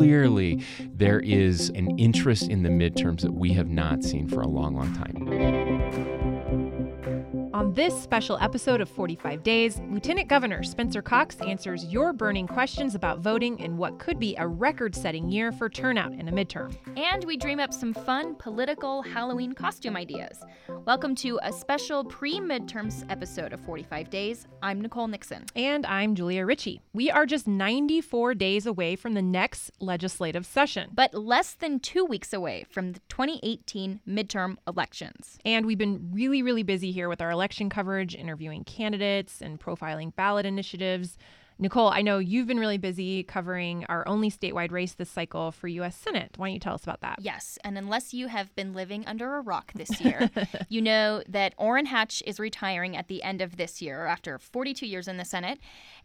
clearly there is an interest in the midterms that we have not seen for a long, long time. On this special episode of 45 Days, Lieutenant Governor Spencer Cox answers your burning questions about voting in what could be a record setting year for turnout in a midterm. And we dream up some fun political Halloween costume ideas. Welcome to a special pre midterms episode of 45 Days. I'm Nicole Nixon. And I'm Julia Ritchie. We are just 94 days away from the next legislative session, but less than two weeks away from the 2018 midterm elections. And we've been really, really busy here with our election election coverage, interviewing candidates, and profiling ballot initiatives. Nicole, I know you've been really busy covering our only statewide race this cycle for U.S. Senate. Why don't you tell us about that? Yes, and unless you have been living under a rock this year, you know that Orrin Hatch is retiring at the end of this year after 42 years in the Senate,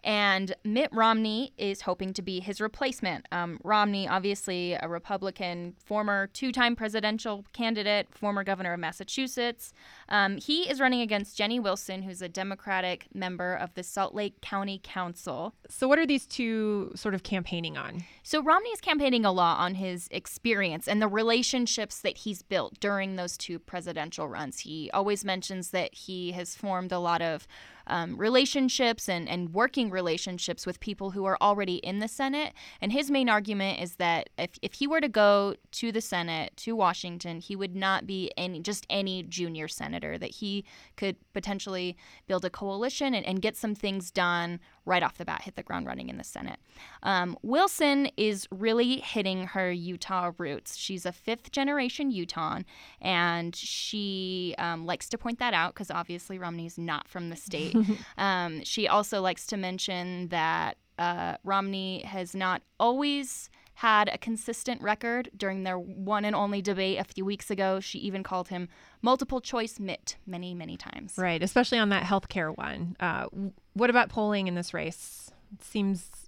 and Mitt Romney is hoping to be his replacement. Um, Romney, obviously a Republican, former two time presidential candidate, former governor of Massachusetts. Um, he is running against Jenny Wilson, who's a Democratic member of the Salt Lake County Council. So, what are these two sort of campaigning on? So, Romney is campaigning a lot on his experience and the relationships that he's built during those two presidential runs. He always mentions that he has formed a lot of um, relationships and, and working relationships with people who are already in the Senate. And his main argument is that if, if he were to go to the Senate, to Washington, he would not be any just any junior senator, that he could potentially build a coalition and, and get some things done right off the bat, hit the ground running in the Senate. Um, Wilson is really hitting her Utah roots. She's a fifth generation Utahn, and she um, likes to point that out because obviously Romney's not from the state. um, she also likes to mention that uh, Romney has not always had a consistent record during their one and only debate a few weeks ago. She even called him multiple choice Mitt many, many times. Right, especially on that healthcare one. Uh, what about polling in this race? It seems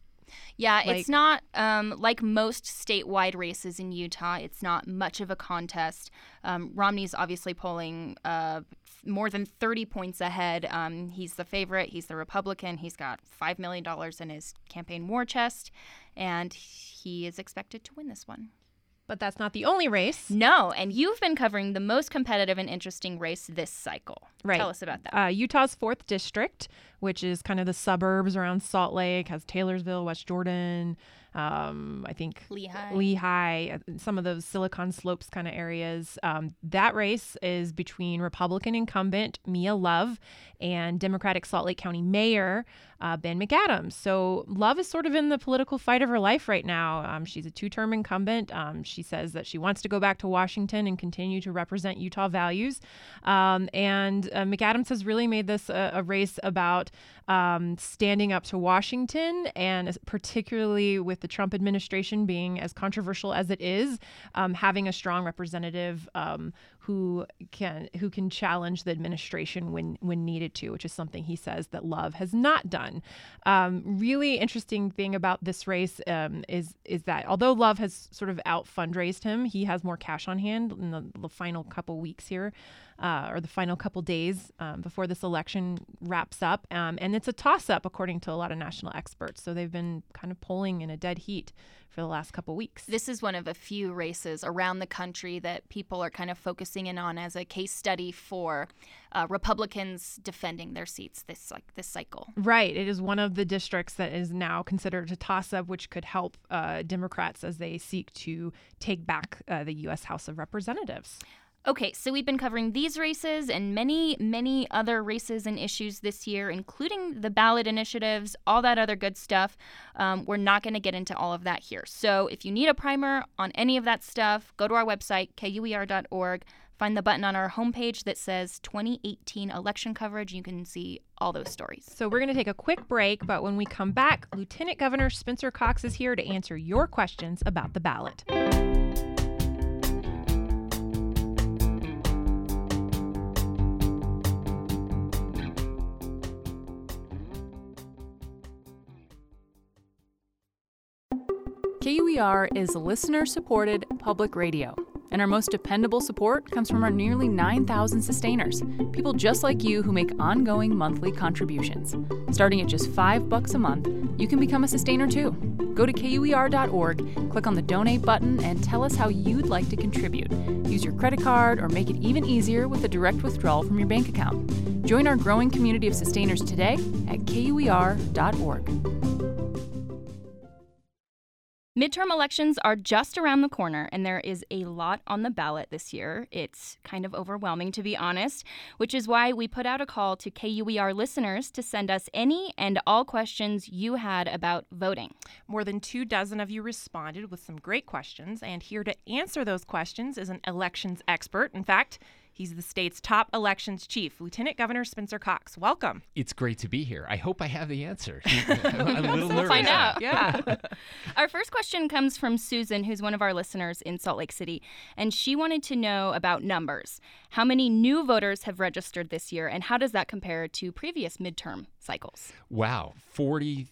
yeah, like, it's not um, like most statewide races in Utah. It's not much of a contest. Um, Romney's obviously polling uh, more than 30 points ahead. Um, he's the favorite. He's the Republican. He's got $5 million in his campaign war chest, and he is expected to win this one. But that's not the only race. No, and you've been covering the most competitive and interesting race this cycle. Right. Tell us about that. Uh, Utah's 4th District, which is kind of the suburbs around Salt Lake, has Taylorsville, West Jordan, um, I think Lehigh, Lehi, uh, some of those Silicon Slopes kind of areas. Um, that race is between Republican incumbent Mia Love and Democratic Salt Lake County Mayor uh, Ben McAdams. So Love is sort of in the political fight of her life right now. Um, she's a two-term incumbent. Um, she says that she wants to go back to Washington and continue to represent Utah values. Um, and uh, McAdams has really made this a, a race about um, standing up to Washington, and particularly with the Trump administration being as controversial as it is, um, having a strong representative um, who can who can challenge the administration when when needed to, which is something he says that Love has not done. Um, really interesting thing about this race um, is is that although Love has sort of out fundraised him, he has more cash on hand in the, the final couple weeks here uh, or the final couple days um, before this election wraps up. Um, and it's a toss up, according to a lot of national experts. So they've been kind of polling in a dead heat for the last couple weeks. This is one of a few races around the country that people are kind of focusing in on as a case study for uh, Republicans defending their seats this like this cycle. Right. It is one of the districts that is now considered a toss up, which could help uh, Democrats as they seek to take back uh, the U.S. House of Representatives. Okay, so we've been covering these races and many, many other races and issues this year, including the ballot initiatives, all that other good stuff. Um, we're not going to get into all of that here. So if you need a primer on any of that stuff, go to our website, kuer.org. Find the button on our homepage that says 2018 election coverage. You can see all those stories. So, we're going to take a quick break, but when we come back, Lieutenant Governor Spencer Cox is here to answer your questions about the ballot. KUER is listener supported public radio. And our most dependable support comes from our nearly 9,000 sustainers, people just like you who make ongoing monthly contributions. Starting at just 5 bucks a month, you can become a sustainer too. Go to kuer.org, click on the donate button and tell us how you'd like to contribute. Use your credit card or make it even easier with a direct withdrawal from your bank account. Join our growing community of sustainers today at kuer.org. Midterm elections are just around the corner, and there is a lot on the ballot this year. It's kind of overwhelming, to be honest, which is why we put out a call to KUER listeners to send us any and all questions you had about voting. More than two dozen of you responded with some great questions, and here to answer those questions is an elections expert. In fact, He's the state's top elections chief, Lieutenant Governor Spencer Cox. Welcome. It's great to be here. I hope I have the answer. I'm a little nervous. Find out. Yeah. our first question comes from Susan, who's one of our listeners in Salt Lake City, and she wanted to know about numbers. How many new voters have registered this year, and how does that compare to previous midterm cycles? Wow, 40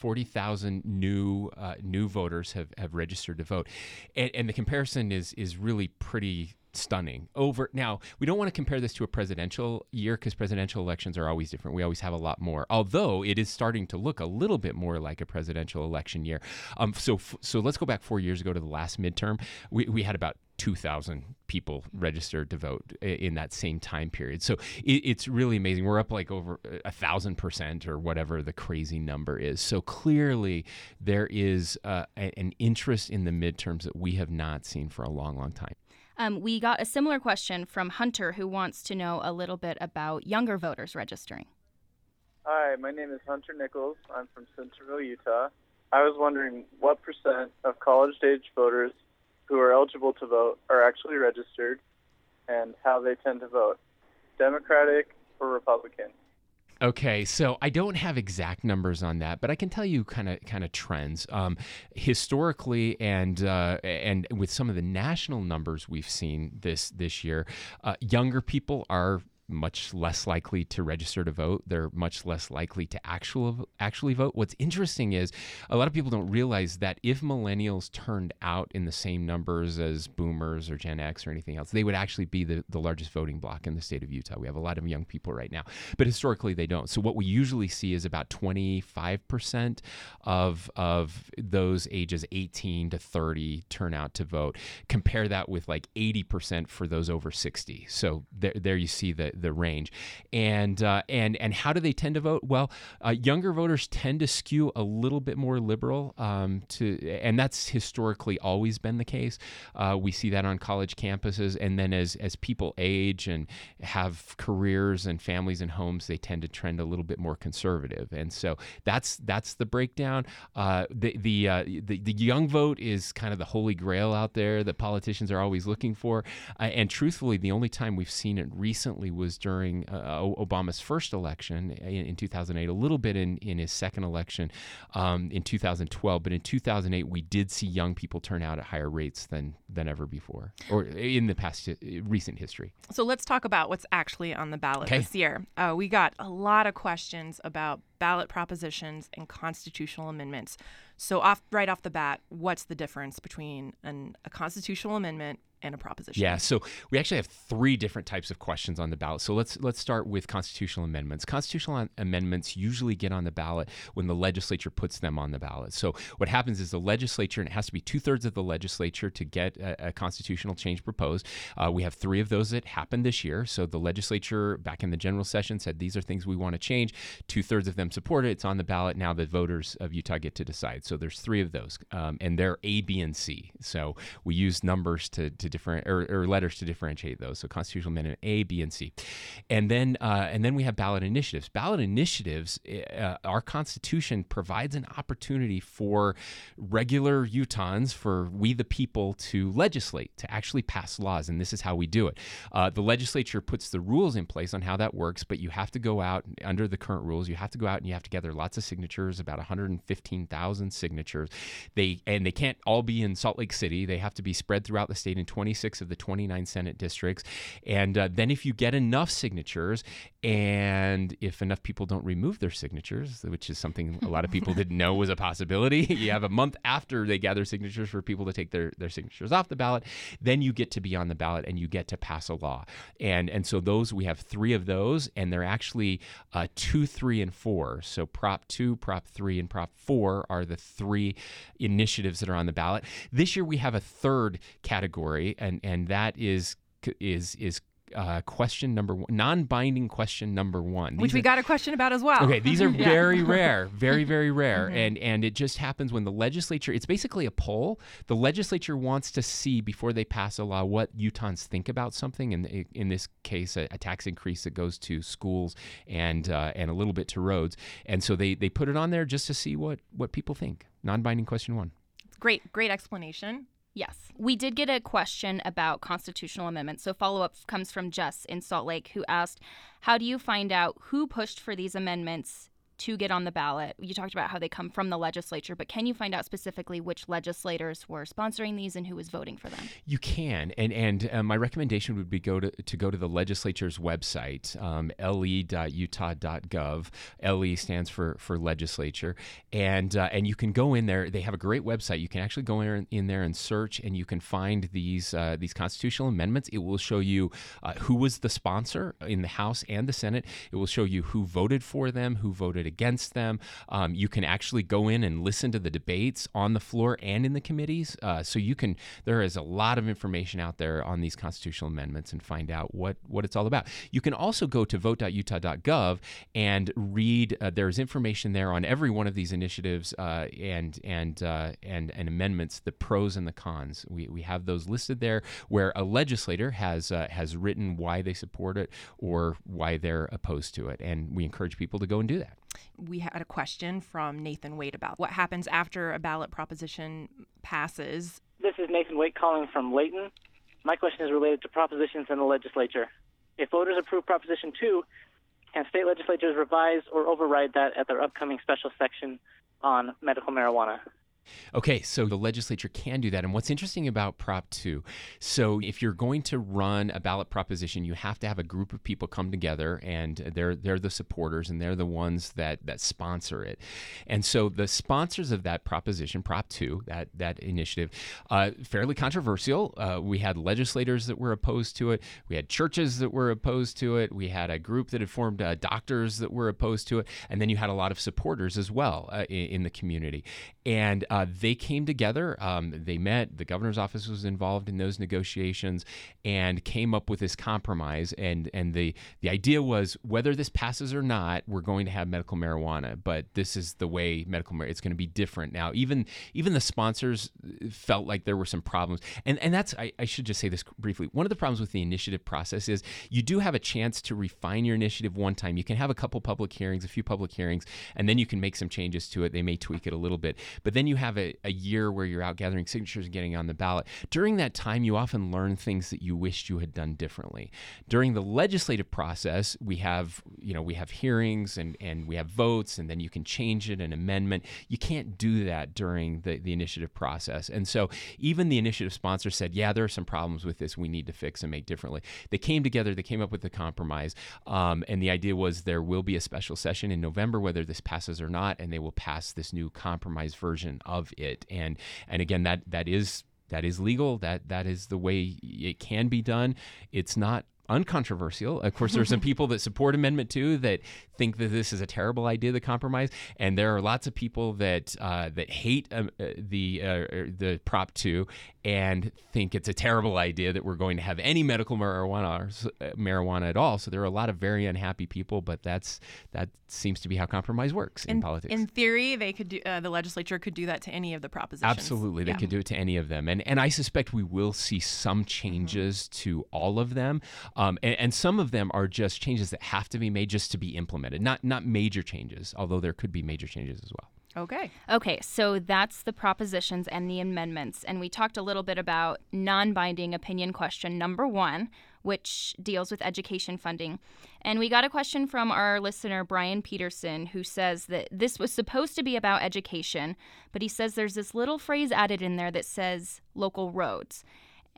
40,000 new uh, new voters have, have registered to vote. And, and the comparison is is really pretty stunning. Over now we don't want to compare this to a presidential year because presidential elections are always different. We always have a lot more although it is starting to look a little bit more like a presidential election year. Um, so so let's go back four years ago to the last midterm. We, we had about 2,000 people registered to vote in that same time period. So it, it's really amazing. We're up like over a thousand percent or whatever the crazy number is. So clearly, there is uh, an interest in the midterms that we have not seen for a long, long time. Um, we got a similar question from Hunter, who wants to know a little bit about younger voters registering. Hi, my name is Hunter Nichols. I'm from Centerville, Utah. I was wondering what percent of college age voters who are eligible to vote are actually registered and how they tend to vote Democratic or Republican. Okay, so I don't have exact numbers on that, but I can tell you kind of kind of trends. Um, historically, and uh, and with some of the national numbers we've seen this this year, uh, younger people are much less likely to register to vote. They're much less likely to actual, actually vote. What's interesting is a lot of people don't realize that if millennials turned out in the same numbers as boomers or Gen X or anything else, they would actually be the, the largest voting bloc in the state of Utah. We have a lot of young people right now, but historically they don't. So what we usually see is about 25% of, of those ages 18 to 30 turn out to vote. Compare that with like 80% for those over 60. So there, there you see the, the range. And uh, and and how do they tend to vote? Well, uh, younger voters tend to skew a little bit more liberal. Um, to and that's historically always been the case. Uh, we see that on college campuses, and then as as people age and have careers and families and homes, they tend to trend a little bit more conservative. And so that's that's the breakdown. Uh, the the, uh, the the young vote is kind of the holy grail out there that politicians are always looking for. Uh, and truthfully, the only time we've seen it recently was was during uh, Obama's first election in, in, 2008, a little bit in, in his second election um, in 2012. But in 2008, we did see young people turn out at higher rates than, than ever before, or in the past uh, recent history. So let's talk about what's actually on the ballot okay. this year. Uh, we got a lot of questions about ballot propositions and constitutional amendments. So off right off the bat, what's the difference between an, a constitutional amendment and a proposition. Yeah, so we actually have three different types of questions on the ballot. So let's let's start with constitutional amendments. Constitutional amendments usually get on the ballot when the legislature puts them on the ballot. So what happens is the legislature, and it has to be two thirds of the legislature to get a, a constitutional change proposed. Uh, we have three of those that happened this year. So the legislature back in the general session said these are things we want to change. Two thirds of them support it. It's on the ballot now. The voters of Utah get to decide. So there's three of those, um, and they're A, B, and C. So we use numbers to to different or, or, letters to differentiate those. So constitutional amendment A, B, and C, and then uh, and then we have ballot initiatives. Ballot initiatives. Uh, our Constitution provides an opportunity for regular Utahns, for we the people, to legislate, to actually pass laws, and this is how we do it. Uh, the legislature puts the rules in place on how that works, but you have to go out under the current rules. You have to go out and you have to gather lots of signatures, about 115,000 signatures. They and they can't all be in Salt Lake City. They have to be spread throughout the state in 26 of the 29 Senate districts. And uh, then if you get enough signatures And if enough people don't remove their signatures, which is something a lot of people didn't know was a possibility, you have a month after they gather signatures for people to take their, their signatures off the ballot, then you get to be on the ballot and you get to pass a law. And and so those we have three of those, and they're actually uh, two, three, and four. So Prop two, Prop three, and Prop four are the three initiatives that are on the ballot. This year we have a third category, and and that is is is uh, question number one, non-binding question number one, which we are- got a question about as well. Okay, these are Yeah. very rare, very very rare, Mm-hmm. and and it just happens when the legislature. It's basically a poll. The legislature wants to see before they pass a law what Utahns think about something. And in, in this case, a, a tax increase that goes to schools and uh, and a little bit to roads. And so they they put it on there just to see what what people think. Non-binding question one. Great, great explanation. Yes. We did get a question about constitutional amendments. So, follow up comes from Jess in Salt Lake, who asked, How do you find out who pushed for these amendments to get on the ballot? You talked about how they come from the legislature, but can you find out specifically which legislators were sponsoring these and who was voting for them? You can, and and uh, my recommendation would be go to to go to the legislature's website, um, le.utah.gov. Le stands for for legislature, and uh, and you can go in there. They have a great website. You can actually go in, in there and search, and you can find these uh, these constitutional amendments. It will show you uh, who was the sponsor in the House and the Senate. It will show you who voted for them, who voted against them. Um, you can actually go in and listen to the debates on the floor and in the committees. Uh, so you can. There is a lot of information out there on these constitutional amendments and find out what what it's all about. You can also go to vote.utah.gov and read. Uh, there's information there on every one of these initiatives uh, and and uh, and and amendments, the pros and the cons. We, we have those listed there where a legislator has uh, has written why they support it or why they're opposed to it, and we encourage people to go and do that. We had a question from Nathan Wade about what happens after a ballot proposition passes. This is Nathan Wake calling from Layton. My question is related to propositions in the legislature. If voters approve Proposition 2, can state legislatures revise or override that at their upcoming special section on medical marijuana? Okay, so the legislature can do that. And what's interesting about Prop 2, so if you're going to run a ballot proposition, you have to have a group of people come together and they're they're the supporters and they're the ones that that sponsor it. And so the sponsors of that proposition, Prop 2, that that initiative, uh, fairly controversial. Uh, we had legislators that were opposed to it. We had churches that were opposed to it. We had a group that had formed uh, doctors that were opposed to it. And then you had a lot of supporters as well uh, in, in the community. And uh, they came together. Um, they met. The governor's office was involved in those negotiations and came up with this compromise. And and the the idea was whether this passes or not, we're going to have medical marijuana. But this is the way medical marijuana. It's going to be different now. Even even the sponsors felt like there were some problems. And and that's I, I should just say this briefly. One of the problems with the initiative process is you do have a chance to refine your initiative one time. You can have a couple public hearings, a few public hearings, and then you can make some changes to it. They may tweak it a little bit. But then you have a, a year where you're out gathering signatures and getting on the ballot. During that time, you often learn things that you wished you had done differently. During the legislative process, we have, you know, we have hearings and, and we have votes, and then you can change it, an amendment. You can't do that during the, the initiative process. And so even the initiative sponsor said, yeah, there are some problems with this we need to fix and make differently. They came together, they came up with a compromise. Um, and the idea was there will be a special session in November, whether this passes or not, and they will pass this new compromise version of it. And and again, that that is that is legal. That that is the way it can be done. It's not uncontroversial. Of course, there are some people that support Amendment Two that think that this is a terrible idea, the compromise, and there are lots of people that uh, that hate um, uh, the uh, the Prop Two and think it's a terrible idea that we're going to have any medical marijuana or, uh, marijuana at all. So there are a lot of very unhappy people, but that's that seems to be how compromise works in, politics. In theory, they could do. Uh, the legislature could do that to any of the propositions. Absolutely, they Yeah. could do it to any of them, and and I suspect we will see some changes to all of them, um, and, and some of them are just changes that have to be made just to be implemented, not not major changes, although there could be major changes as well. Okay. Okay, so that's the propositions and the amendments. And we talked a little bit about non binding opinion question number one, which deals with education funding. And we got a question from our listener, Brian Peterson, who says that this was supposed to be about education, but he says there's this little phrase added in there that says local roads.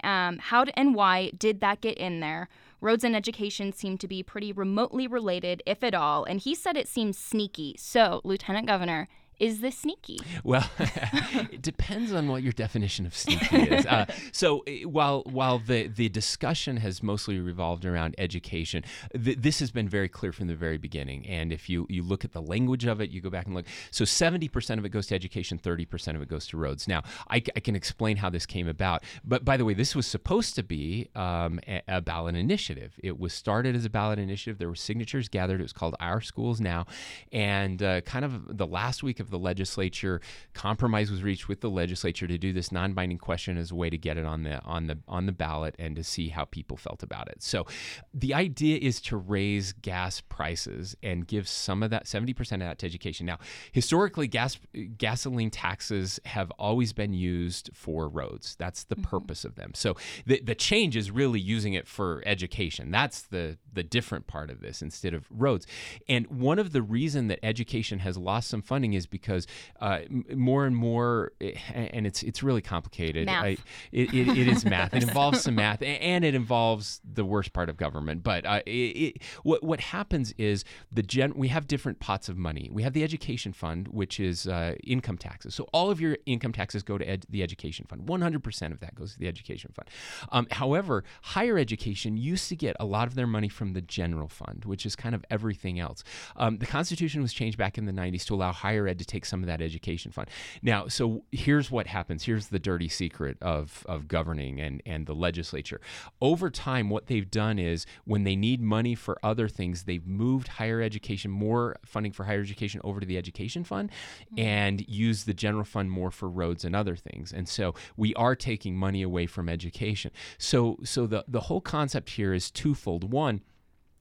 Um, how and why did that get in there? Roads and education seem to be pretty remotely related, if at all, and he said it seems sneaky. So, Lieutenant Governor, is this sneaky? Well, it depends on what your definition of sneaky is. Uh, so eh, while while the the discussion has mostly revolved around education, th- this has been very clear from the very beginning. And if you you look at the language of it, you go back and look. So seventy percent of it goes to education, thirty percent of it goes to roads. Now I, I, can explain how this came about. But by the way, this was supposed to be um, a, a ballot initiative. It was started as a ballot initiative. There were signatures gathered. It was called Our Schools Now, and uh, kind of the last week of the legislature. Compromise was reached with the legislature to do this non-binding question as a way to get it on the on the on the ballot and to see how people felt about it. So the idea is to raise gas prices and give some of that 70% of that to education. Now, historically gas gasoline taxes have always been used for roads. That's the mm-hmm. purpose of them. So the the change is really using it for education. That's the the different part of this instead of roads. And one of the reason that education has lost some funding is because uh, more and more, eh, and it's it's really complicated. Math. I, it, it, it is math. It involves some math, and it involves the worst part of government. But uh, it, what what happens is the gen we have different pots of money. We have the education fund, which is uh, income taxes. So all of your income taxes go to ed- the education fund. One hundred percent of that goes to the education fund. Um, however, higher education used to get a lot of their money from the general fund, which is kind of everything else. Um, the Constitution was changed back in the '90s to allow higher ed to take some of that education fund. Now, so here's what happens. Here's the dirty secret of, of governing and, and the legislature. Over time, what they've done is when they need money for other things, they've moved higher education, more funding for higher education over to the education fund mm-hmm. and use the general fund more for roads and other things. And so we are taking money away from education. So so the, the whole concept here is twofold. One,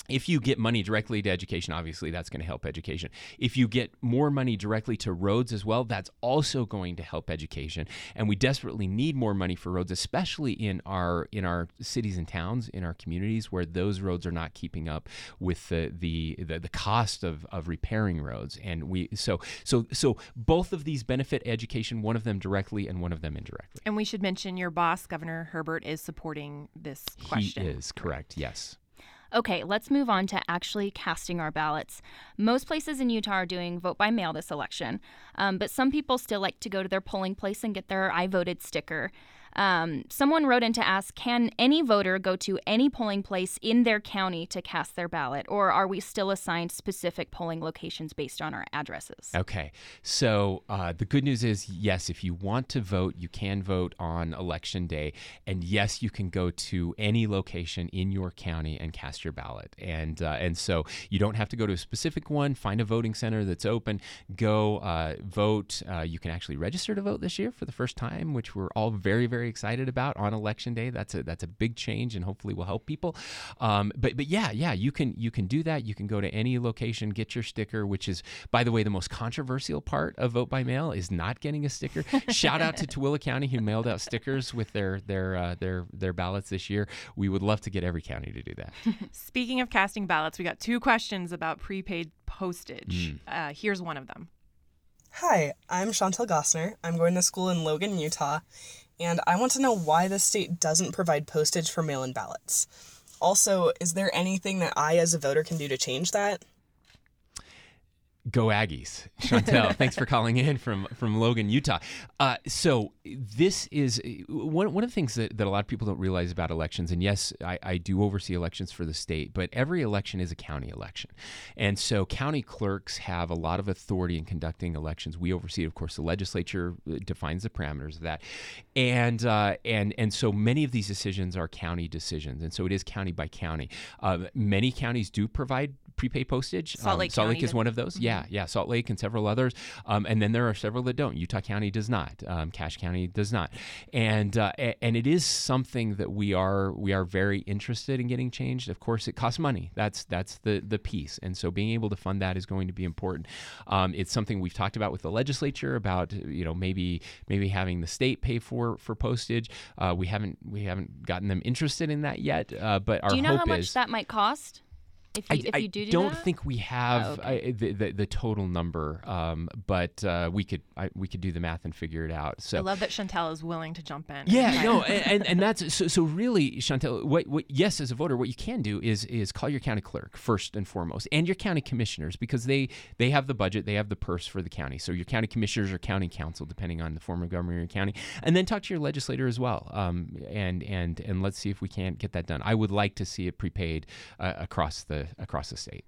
if you get money directly to education, obviously that's going to help education. If you get more money directly to roads as well, that's also going to help education. And we desperately need more money for roads, especially in our in our cities and towns, in our communities where those roads are not keeping up with the the the, the cost of, of repairing roads. And we so so so both of these benefit education, one of them directly and one of them indirectly. And we should mention your boss, Governor Herbert, is supporting this question. He is correct. Yes. Okay, let's move on to actually casting our ballots. Most places in Utah are doing vote by mail this election, um, but some people still like to go to their polling place and get their I voted sticker. Um, someone wrote in to ask Can any voter go to any polling place in their county to cast their ballot, or are we still assigned specific polling locations based on our addresses? Okay. So uh, the good news is yes, if you want to vote, you can vote on election day. And yes, you can go to any location in your county and cast your ballot. And, uh, and so you don't have to go to a specific one, find a voting center that's open, go uh, vote. Uh, you can actually register to vote this year for the first time, which we're all very, very very excited about on election day. That's a that's a big change, and hopefully will help people. Um, but but yeah, yeah, you can you can do that. You can go to any location, get your sticker. Which is, by the way, the most controversial part of vote by mail is not getting a sticker. Shout out to Tooele County who mailed out stickers with their their uh, their their ballots this year. We would love to get every county to do that. Speaking of casting ballots, we got two questions about prepaid postage. Mm. Uh, here's one of them. Hi, I'm Chantel Gossner. I'm going to school in Logan, Utah, and I want to know why the state doesn't provide postage for mail in ballots. Also, is there anything that I, as a voter, can do to change that? Go Aggies, Chantel. thanks for calling in from from Logan, Utah. Uh, so this is one one of the things that, that a lot of people don't realize about elections. And yes, I, I do oversee elections for the state, but every election is a county election, and so county clerks have a lot of authority in conducting elections. We oversee, of course, the legislature uh, defines the parameters of that, and uh, and and so many of these decisions are county decisions, and so it is county by county. Uh, many counties do provide prepaid postage. Salt Lake, um, Salt Lake is one of those. Mm-hmm. Yeah, yeah. Salt Lake and several others. Um, and then there are several that don't. Utah County does not. Um, Cache County does not. And uh, and it is something that we are we are very interested in getting changed. Of course, it costs money. That's that's the the piece. And so being able to fund that is going to be important. Um, it's something we've talked about with the legislature about you know maybe maybe having the state pay for for postage. Uh, we haven't we haven't gotten them interested in that yet. Uh, but our do you know how much is, that might cost? If you, I, if you do, do not that? think we have Oh, okay. uh, the, the the total number, um, but uh, we could I, we could do the math and figure it out. So I love that Chantel is willing to jump in. Yeah, no, and, and, and that's so, so really, Chantel. What, what yes, as a voter, what you can do is is call your county clerk first and foremost, and your county commissioners because they they have the budget, they have the purse for the county. So your county commissioners or county council, depending on the form of government in your county, and then talk to your legislator as well. Um, and and and let's see if we can't get that done. I would like to see it prepaid uh, across the across the state.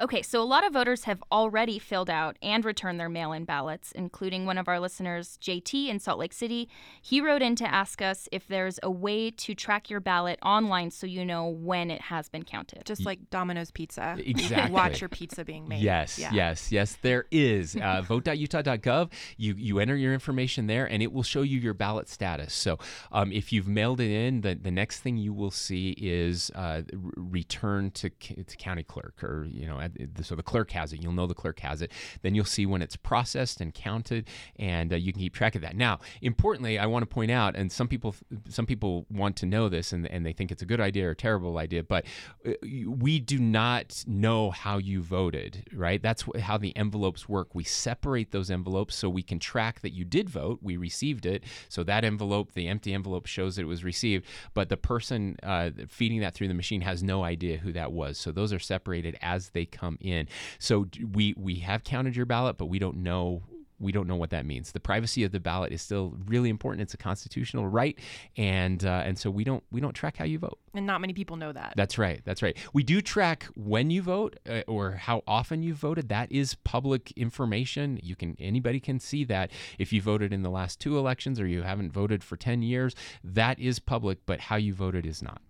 Okay, so a lot of voters have already filled out and returned their mail in ballots, including one of our listeners, JT in Salt Lake City. He wrote in to ask us if there's a way to track your ballot online so you know when it has been counted. Just like Domino's Pizza. Exactly. watch your pizza being made. Yes, Yeah. yes, yes. There is uh, vote.utah.gov. You you enter your information there, and it will show you your ballot status. So um, if you've mailed it in, the, the next thing you will see is uh, return to, to county clerk, or you know, so the clerk has it. You'll know the clerk has it. Then you'll see when it's processed and counted, and uh, you can keep track of that. Now, importantly, I want to point out, and some people some people want to know this, and and they think it's a good idea or a terrible idea, but uh, we do not know how you voted, right? That's how the envelopes work. We separate those envelopes so we can track that you did vote. We received it. So that envelope, the empty envelope, shows that it was received. But the person uh, feeding that through the machine has no idea who that was. So those are separated as they come in. So we we have counted your ballot, but we don't know we don't know what that means. The privacy of the ballot is still really important. It's a constitutional right, and uh, and so we don't we don't track how you vote. And not many people know that. That's right. That's right. We do track when you vote uh, or how often you voted. That is public information. You can anybody can see that. If you voted in the last two elections or you haven't voted for 10 years, that is public, but how you voted is not.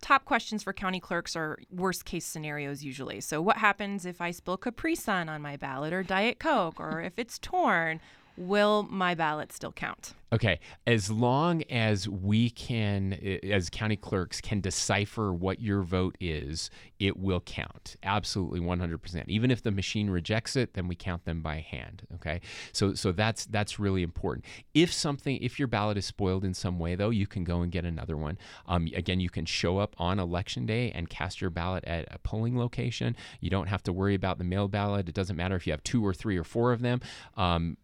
Top questions for county clerks are worst case scenarios usually. So, what happens if I spill Capri Sun on my ballot or Diet Coke or if it's torn? Will my ballot still count? Okay, as long as we can, as county clerks, can decipher what your vote is, it will count. Absolutely, one hundred percent. Even if the machine rejects it, then we count them by hand. Okay, so so that's that's really important. If something, if your ballot is spoiled in some way, though, you can go and get another one. Um, again, you can show up on election day and cast your ballot at a polling location. You don't have to worry about the mail ballot. It doesn't matter if you have two or three or four of them. Um,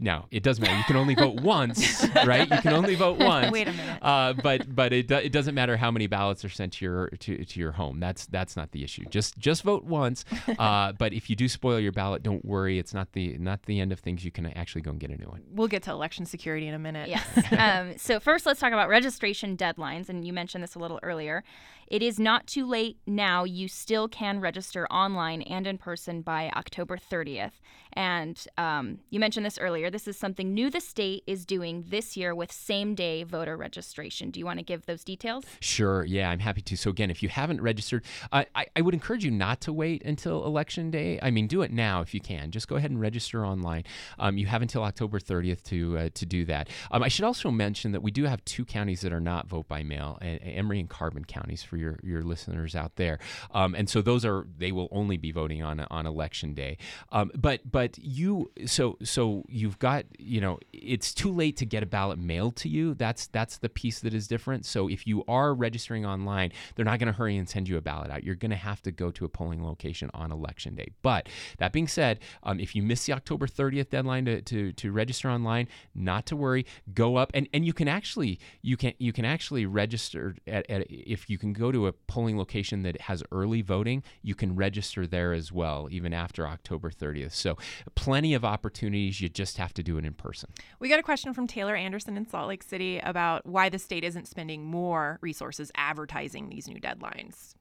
now it doesn't matter. You can only vote once, right? You can only vote once. Wait a minute. Uh, but but it, do, it doesn't matter how many ballots are sent to your to, to your home. That's that's not the issue. Just just vote once. Uh, but if you do spoil your ballot, don't worry. It's not the not the end of things. You can actually go and get a new one. We'll get to election security in a minute. Yes. um, so first, let's talk about registration deadlines, and you mentioned this a little earlier. It is not too late now. You still can register online and in person by October 30th. And um, you mentioned this earlier. This is something new the state is doing this year with same day voter registration. Do you want to give those details? Sure. Yeah, I'm happy to. So again, if you haven't registered, I, I, I would encourage you not to wait until election day. I mean, do it now if you can. Just go ahead and register online. Um, you have until October 30th to uh, to do that. Um, I should also mention that we do have two counties that are not vote by mail, and Emery and Carbon counties for your your listeners out there. Um, and so those are they will only be voting on on election day. Um, but but you so so you've got you know it's too late to get a ballot mailed to you. That's that's the piece that is different. So if you are registering online, they're not going to hurry and send you a ballot out. You're going to have to go to a polling location on election day. But that being said, um, if you miss the October 30th deadline to, to, to register online, not to worry. Go up and, and you can actually you can you can actually register at, at if you can go to a polling location that has early voting, you can register there as well, even after October 30th. So plenty of opportunities. You just have to do it in person. We got a question from Taylor Anderson in Salt Lake City about why the state isn't spending more resources advertising these new deadlines.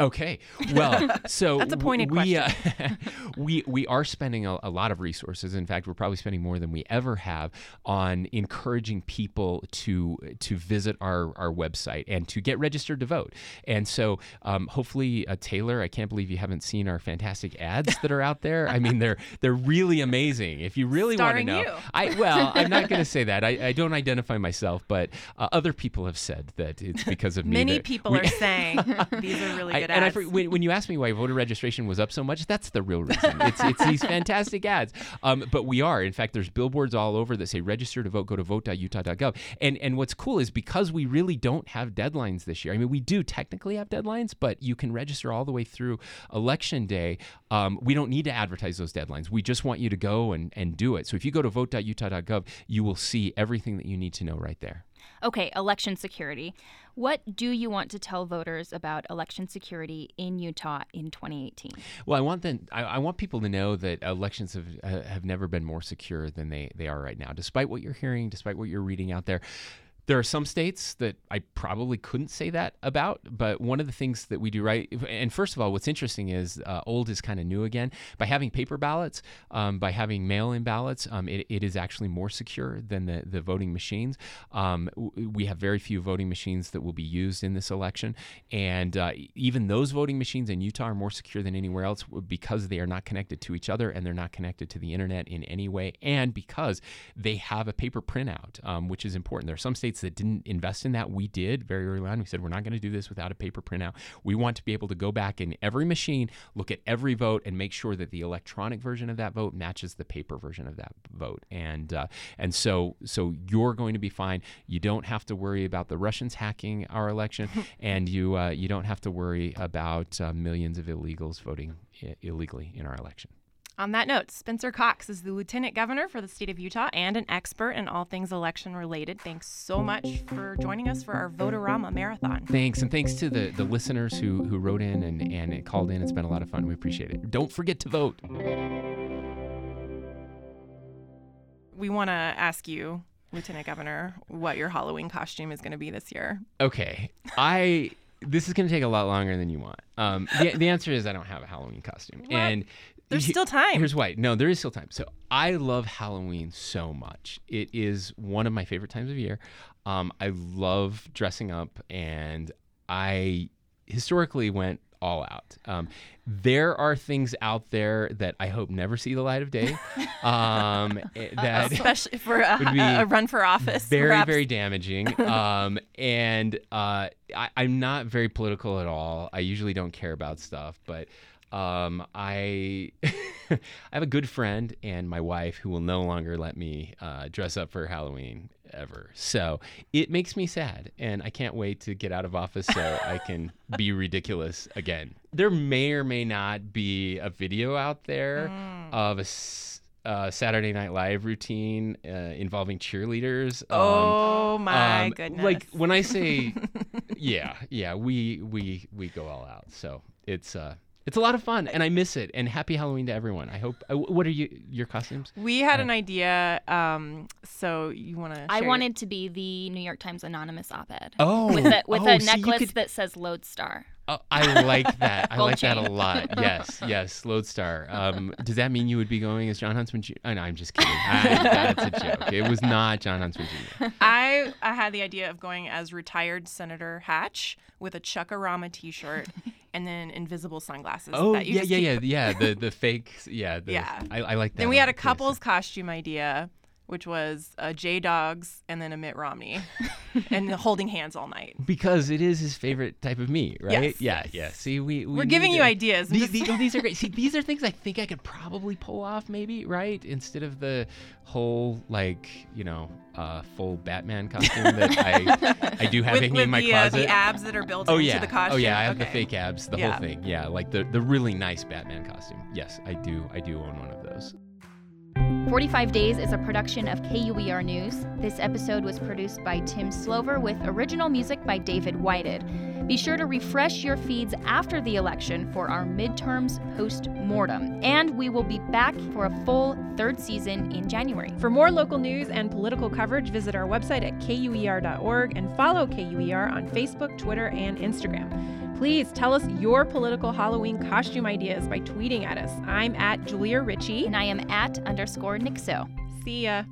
Okay. Well, so That's a pointed we, uh, we we are spending a, a lot of resources. In fact, we're probably spending more than we ever have on encouraging people to to visit our, our website and to get registered to vote. And so, um, hopefully, uh, Taylor, I can't believe you haven't seen our fantastic ads that are out there. I mean, they're they're really amazing. If you really want to know, you. I well, I'm not going to say that. I, I don't identify myself, but uh, other people have said that it's because of me. Many people we- are saying these are really I, good and ads. when, when you ask me why voter registration was up so much, that's the real reason. It's, it's these fantastic ads. Um, but we are. In fact, there's billboards all over that say register to vote, go to vote.utah.gov. And, and what's cool is because we really don't have deadlines this year, I mean, we do technically have deadlines, but you can register all the way through election day. Um, we don't need to advertise those deadlines. We just want you to go and, and do it. So if you go to vote.utah.gov, you will see everything that you need to know right there. Okay, election security. What do you want to tell voters about election security in Utah in 2018? Well, I want them. I, I want people to know that elections have uh, have never been more secure than they they are right now. Despite what you're hearing, despite what you're reading out there, there are some states that I probably couldn't say that about. But one of the things that we do right, and first of all, what's interesting is uh, old is kind of new again. By having paper ballots, um, by having mail-in ballots, um, it, it is actually more secure than the the voting machines. Um, we have very few voting machines that will be used in this election, and uh, even those voting machines in Utah are more secure than anywhere else because they are not connected to each other and they're not connected to the internet in any way, and because they have a paper printout, um, which is important. There are some states that didn't invest in that. We did very early on. We said we're not going to do this without a paper printout. We want to be able to go back in every machine, look at every vote, and make sure that the electronic version of that vote matches the paper version of that vote. And uh, and so so you're going to be fine. You don't have to worry about the Russians hacking our election, and you uh, you don't have to worry about uh, millions of illegals voting I- illegally in our election. On that note, Spencer Cox is the Lieutenant Governor for the state of Utah and an expert in all things election related. Thanks so much for joining us for our Votorama Marathon. Thanks, and thanks to the, the listeners who, who wrote in and, and called in. It's been a lot of fun. We appreciate it. Don't forget to vote. We want to ask you, Lieutenant Governor, what your Halloween costume is going to be this year. Okay, I this is going to take a lot longer than you want. Um, the, the answer is I don't have a Halloween costume, What? and There's still time. Here's why. No, there is still time. So I love Halloween so much. It is one of my favorite times of year. Um, I love dressing up, and I historically went all out. Um, there are things out there that I hope never see the light of day. Um, eh, that Especially for a, would be a run for office. very perhaps. very damaging um and uh I, i'm not very political at all i usually don't care about stuff but um i i have a good friend and my wife who will no longer let me uh, dress up for halloween ever so it makes me sad and i can't wait to get out of office so i can be ridiculous again there may or may not be a video out there Mm. of a s- uh, Saturday Night Live routine uh, involving cheerleaders. Um, Oh my um, goodness. Like when I say, yeah, yeah, we we we go all out. So it's uh it's a lot of fun, and I miss it. And happy Halloween to everyone. I hope. Uh, what are you your costumes? we had an idea. Um, so you want to? I wanted to be the New York Times anonymous op-ed Oh, with a with oh, a see, you necklace could- that says Lodestar. Oh, I like that. I like that a lot. Yes, yes, Lodestar. Um, does that mean you would be going as Jon Huntsman? Jr.? Oh, no, I'm just kidding. I, that's a joke. It was not Jon Huntsman Jr. I I had the idea of going as retired Senator Hatch with a Chuck-A-Rama T-shirt and then invisible sunglasses. Oh, that you yeah, yeah, keep yeah, yeah. The the fake, yeah, the, Yeah. I, I like that. Then we had a couple's costume idea, which was uh, J Dawgs and then a Mitt Romney, and holding hands all night. because it is his favorite type of meat, right? Yes, yeah, yeah. See, we, we We're giving need you to- ideas. These, these, oh, these are great. See, these are things I think I could probably pull off, maybe, right? Instead of the whole like you know uh, full Batman costume that I I do have with, hanging with in my the, uh, closet. the abs that are built Oh into yeah. the costume. Oh yeah, I have the fake abs, the Yeah. whole thing. Yeah, like the the really nice Batman costume. Yes, I do. I do own one of those. 45 Days is a production of KUER News. This episode was produced by Tim Slover with original music by David Whited. Be sure to refresh your feeds after the election for our midterms post mortem. And we will be back for a full third season in January. For more local news and political coverage, visit our website at kuer.org and follow KUER on Facebook, Twitter, and Instagram. Please tell us your political Halloween costume ideas by tweeting at us. I'm at Julia Ritchie. And I am at underscore Nixo. See ya.